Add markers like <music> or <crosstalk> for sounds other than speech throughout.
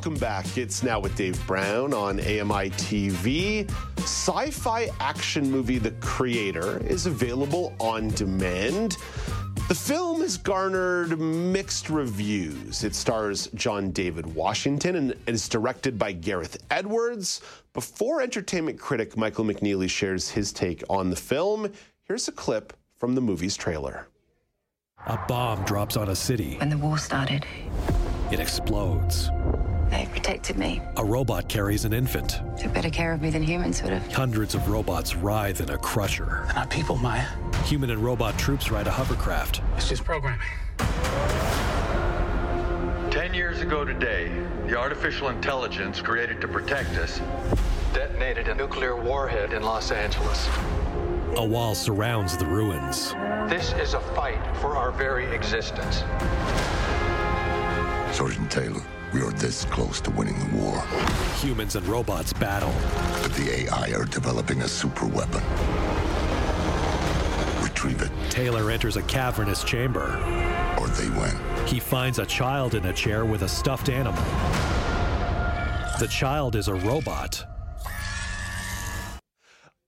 Welcome back. It's now with Dave Brown on AMI TV. Sci fi action movie The Creator is available on demand. The film has garnered mixed reviews. It stars John David Washington and is directed by Gareth Edwards. Before entertainment critic Michael McNeely shares his take on the film, here's a clip from the movie's trailer. A bomb drops on a city. When the war started, It explodes. They protected me. A robot carries an infant. Took better care of me than humans would have. Hundreds of robots writhe in a crusher. They're not people, Maya. Human and robot troops ride a hovercraft. It's just programming. Ten years ago today, the artificial intelligence created to protect us detonated a nuclear warhead in Los Angeles. A wall surrounds the ruins. This is a fight for our very existence. Sergeant Taylor, we are this close to winning the war, Humans and robots battle. but the AI are developing a super weapon. Retrieve it, Taylor enters a cavernous chamber. or they win. He finds a child in a chair with a stuffed animal. The child is a robot.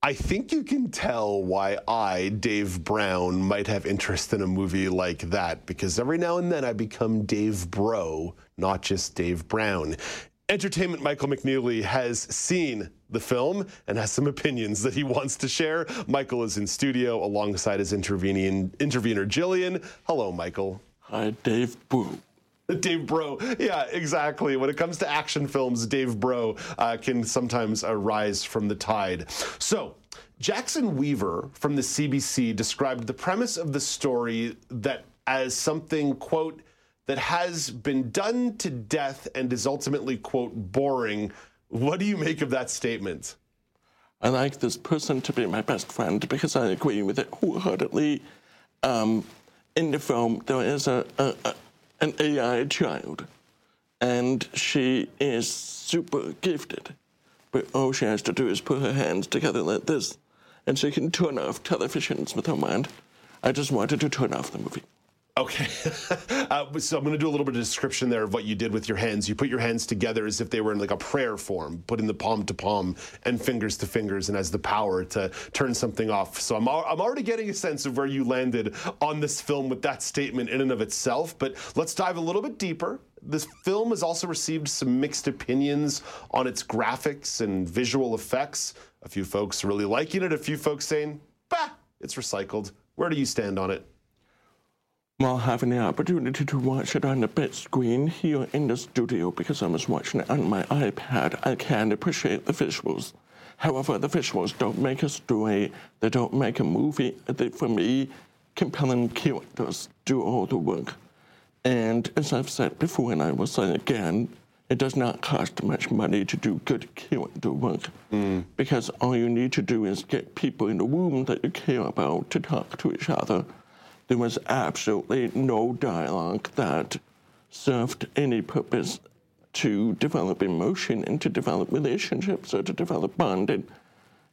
I think you can tell why I, Dave Brown, might have interest in a movie like that because every now and then I become Dave Bro, not just Dave Brown. Entertainment Michael McNeely has seen the film and has some opinions that he wants to share. Michael is in studio alongside his intervening, intervener Jillian. Hello, Michael. Hi, Dave Boo. Dave Bro. Yeah, exactly. When it comes to action films, Dave Bro uh, can sometimes uh, rise from the tide. So, Jackson Weaver from the CBC described the premise of the story that as something, quote, that has been done to death and is ultimately, quote, boring. What do you make of that statement? I like this person to be my best friend because I agree with it wholeheartedly. Um, in the film, there is a, a, a an AI child, and she is super gifted. But all she has to do is put her hands together like this, and she can turn off televisions with her mind. I just wanted to turn off the movie. Okay. <laughs> uh, so I'm going to do a little bit of description there of what you did with your hands. You put your hands together as if they were in like a prayer form, putting the palm to palm and fingers to fingers, and has the power to turn something off. So I'm, I'm already getting a sense of where you landed on this film with that statement in and of itself. But let's dive a little bit deeper. This film has also received some mixed opinions on its graphics and visual effects. A few folks really liking it, a few folks saying, bah, it's recycled. Where do you stand on it? While having the opportunity to watch it on the big screen here in the studio because I was watching it on my iPad, I can appreciate the visuals. However, the visuals don't make a story, they don't make a movie. They, for me, compelling characters do all the work. And as I've said before, and I will say again, it does not cost much money to do good character work mm. because all you need to do is get people in the room that you care about to talk to each other. There was absolutely no dialogue that served any purpose to develop emotion and to develop relationships or to develop bonding.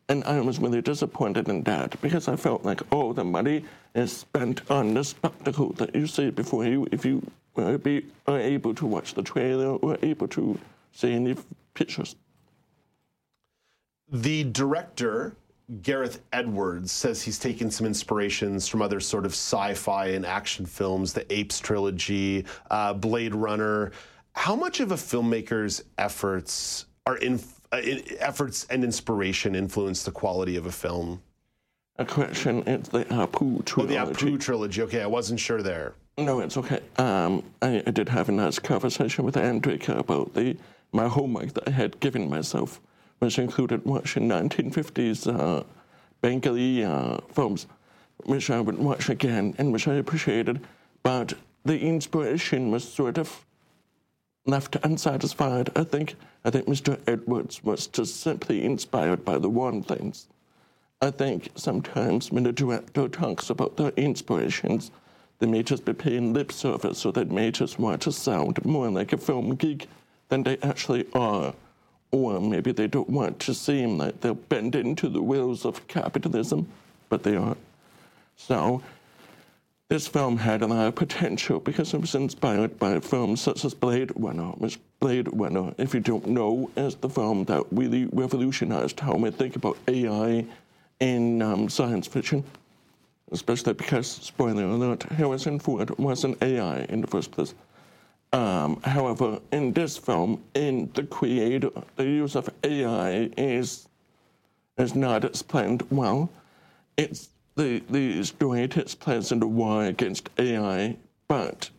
And I was really disappointed in that because I felt like all the money is spent on the spectacle that you see before you, if you were, be, are able to watch the trailer or able to see any pictures. The director, Gareth Edwards, says he's taken some inspirations from other sort of sci fi and action films, the Apes trilogy, uh, Blade Runner. How much of a filmmaker's efforts are in, uh, in- efforts and inspiration influence the quality of a film? A question it's the Apu trilogy. Oh, the Apu trilogy. Okay, I wasn't sure there. No, it's okay. Um, I, I did have a nice conversation with Andrika about the my homework that I had given myself, which included watching 1950s uh, Bengali uh, films, which I would watch again and which I appreciated. But the inspiration was sort of left unsatisfied. I think I think Mr. Edwards was just simply inspired by the wrong things. I think sometimes when the director talks about their inspirations, they may just be paying lip service or they may just want to sound more like a film geek than they actually are. Or maybe they don't want to seem like they're bending into the wills of capitalism, but they aren't. So, this film had a lot of potential because it was inspired by films such as Blade Runner, which Blade Runner, if you don't know, is the film that really revolutionized how we think about AI in um, science fiction. Especially because, spoiler alert, Harrison Ford was an AI in the first place. Um, however, in this film, in The Creator, the use of AI is is not explained well. It's the the story takes place in the war against AI, but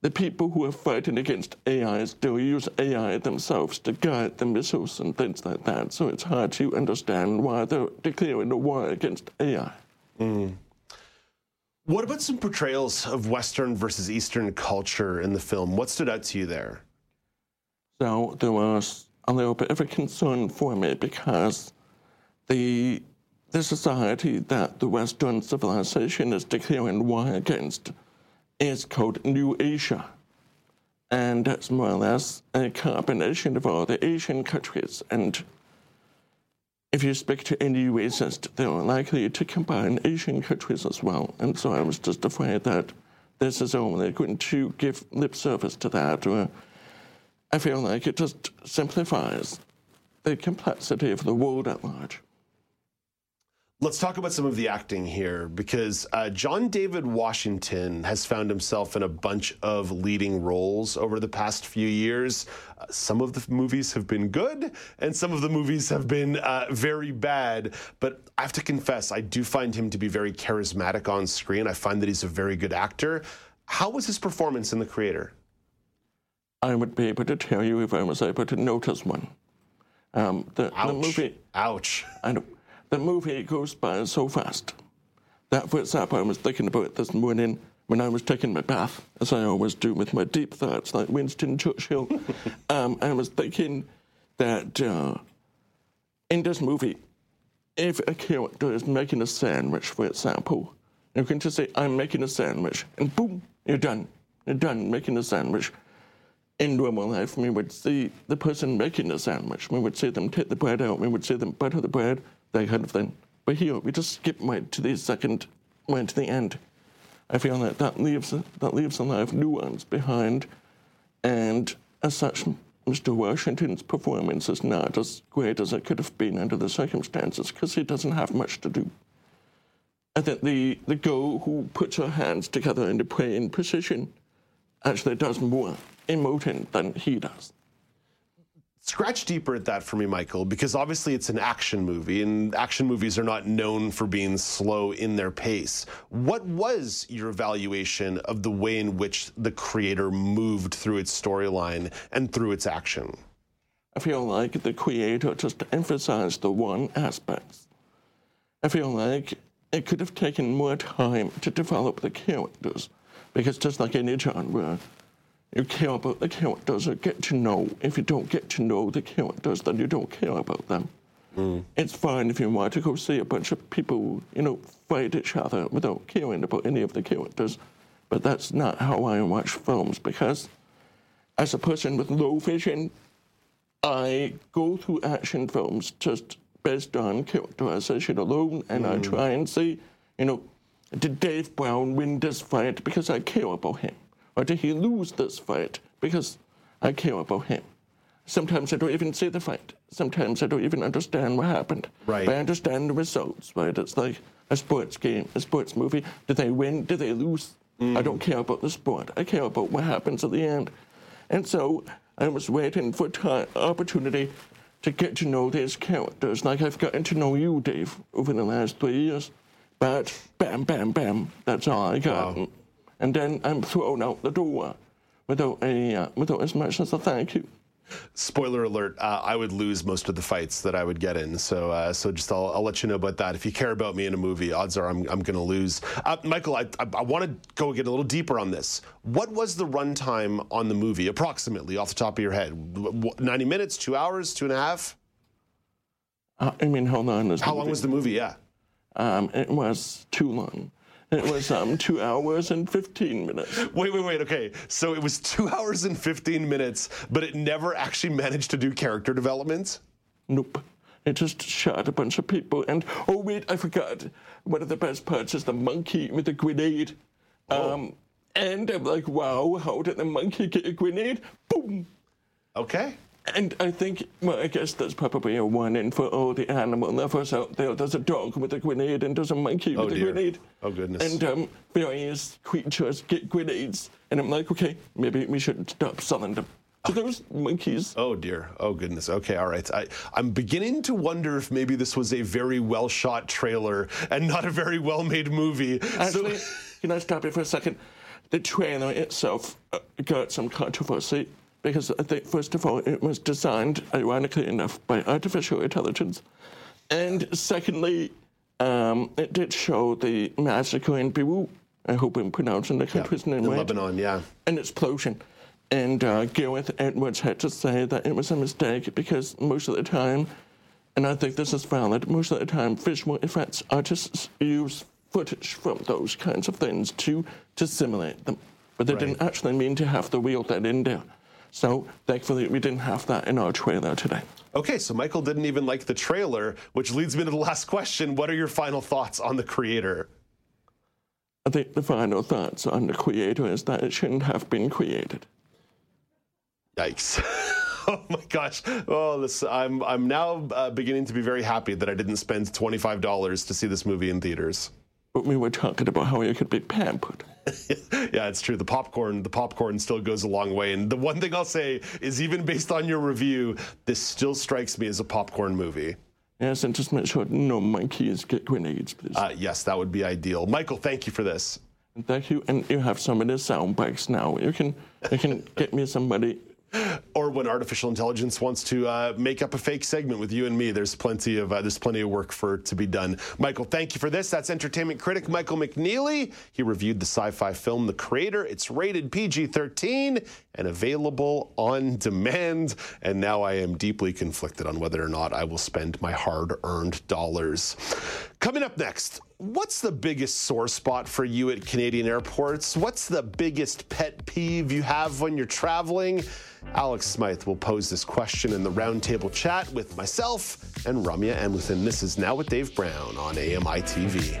the people who are fighting against AI still use AI themselves to guide the missiles and things like that. So it's hard to understand why they're declaring a war against AI. What about some portrayals of Western versus Eastern culture in the film? What stood out to you there? So there was a little bit of a concern for me because the the society that the Western civilization is declaring war against is called New Asia. And it's more or less a combination of all the Asian countries. And if you speak to any racist, they're likely to combine Asian countries as well. And so I was just afraid that this is only going to give lip service to that, or I feel like it just simplifies the complexity of the world at large. Let's talk about some of the acting here because uh, John David Washington has found himself in a bunch of leading roles over the past few years. Uh, some of the movies have been good, and some of the movies have been uh, very bad. But I have to confess, I do find him to be very charismatic on screen. I find that he's a very good actor. How was his performance in The Creator? I would be able to tell you if I was able to notice one. Um, the, Ouch. the movie, Ouch. I know, the movie goes by so fast. That, for example, I was thinking about this morning when I was taking my bath, as I always do with my deep thoughts, like Winston Churchill. <laughs> um, I was thinking that uh, in this movie, if a character is making a sandwich, for example, you can just say, I'm making a sandwich, and boom, you're done. You're done making a sandwich. In normal life, we would see the person making the sandwich. We would see them take the bread out. We would see them butter the bread, that kind of thing. But here, we just skip right to the second, right to the end. I feel that that leaves that leaves a lot of nuance behind, and as such, Mr. Washington's performance is not as great as it could have been under the circumstances because he doesn't have much to do. I think the the girl who puts her hands together in the praying position actually does more emoting than he does. Scratch deeper at that for me, Michael, because obviously it's an action movie, and action movies are not known for being slow in their pace. What was your evaluation of the way in which the creator moved through its storyline and through its action? I feel like the creator just emphasized the one aspects. I feel like it could have taken more time to develop the characters, because just like any genre, you care about the characters or get to know. If you don't get to know the characters, then you don't care about them. Hmm. It's fine if you want to go see a bunch of people, you know, fight each other without caring about any of the characters, but that's not how I watch films because as a person with low vision, I go through action films just based on characterization alone, and I hmm. try and see, you know, did Dave Brown win this fight because I care about him? Or did he lose this fight because I care about him? Sometimes I don't even see the fight. Sometimes I don't even understand what happened. Right. But I understand the results, right? It's like a sports game, a sports movie. Did they win? Did they lose? Mm. I don't care about the sport. I care about what happens at the end. And so I was waiting for time, opportunity to get to know these characters, like I've gotten to know you, Dave, over the last three years. But bam, bam, bam, that's all I got. And then I'm thrown out the door without a uh, without as much as a thank you. Spoiler alert: uh, I would lose most of the fights that I would get in. So, uh, so just I'll, I'll, let you know about that. If you care about me in a movie, odds are I'm, I'm going to lose. Uh, Michael, I, I, I want to go get a little deeper on this. What was the runtime on the movie, approximately, off the top of your head? Ninety minutes, two hours, two and a half? Uh, I mean, how long was? How long was the movie? Yeah. Um, it was too long. It was um, two hours and 15 minutes. Wait, wait, wait. Okay. So it was two <laughs> hours and 15 minutes, but it never actually managed to do character development? Nope. It just shot a bunch of people. And, oh, wait, I forgot. One of the best parts is the monkey with the grenade. Oh. Um, and I'm like, wow, how did the monkey get a grenade? Boom. Okay. And I think, well, I guess that's probably a warning for all the animal lovers out there. There's a dog with a grenade and there's a monkey oh, with dear. a grenade. Oh, goodness. And um, various creatures get grenades. And I'm like, okay, maybe we should stop selling them to those monkeys. Oh, dear. Oh, goodness. Okay, all right. I, I'm beginning to wonder if maybe this was a very well shot trailer and not a very well made movie. Actually, so... can I stop you for a second? The trailer itself uh, got some controversy because I think, first of all, it was designed, ironically enough, by artificial intelligence. And secondly, um, it did show the massacre in Beirut. I hope I'm pronouncing the country's yeah, name in right. Lebanon, yeah. An explosion. And uh, Gareth Edwards had to say that it was a mistake because most of the time, and I think this is valid, most of the time visual effects artists use footage from those kinds of things to, to simulate them. But they right. didn't actually mean to have the real dead in there. So thankfully, we didn't have that in our trailer today. Okay, so Michael didn't even like the trailer, which leads me to the last question. What are your final thoughts on the creator? I think the final thoughts on the creator is that it shouldn't have been created. Yikes. <laughs> oh my gosh. Oh, this, I'm, I'm now uh, beginning to be very happy that I didn't spend $25 to see this movie in theaters. We were talking about how you could be pampered. <laughs> yeah, it's true. The popcorn, the popcorn still goes a long way. And the one thing I'll say is, even based on your review, this still strikes me as a popcorn movie. Yes, and just make sure no monkeys get grenades, please. Uh, yes, that would be ideal. Michael, thank you for this. Thank you. And you have some of the sound bites now. You can you can <laughs> get me somebody or when artificial intelligence wants to uh, make up a fake segment with you and me. There's plenty of uh, there's plenty of work for to be done. Michael, thank you for this. That's entertainment critic Michael McNeely. He reviewed the sci-fi film The Creator. It's rated PG-13 and available on demand. And now I am deeply conflicted on whether or not I will spend my hard-earned dollars. Coming up next, what's the biggest sore spot for you at Canadian airports? What's the biggest pet peeve you have when you're traveling? Alex Smythe will pose this question in the roundtable chat with myself and Ramya Amuthan. This is Now with Dave Brown on AMI TV.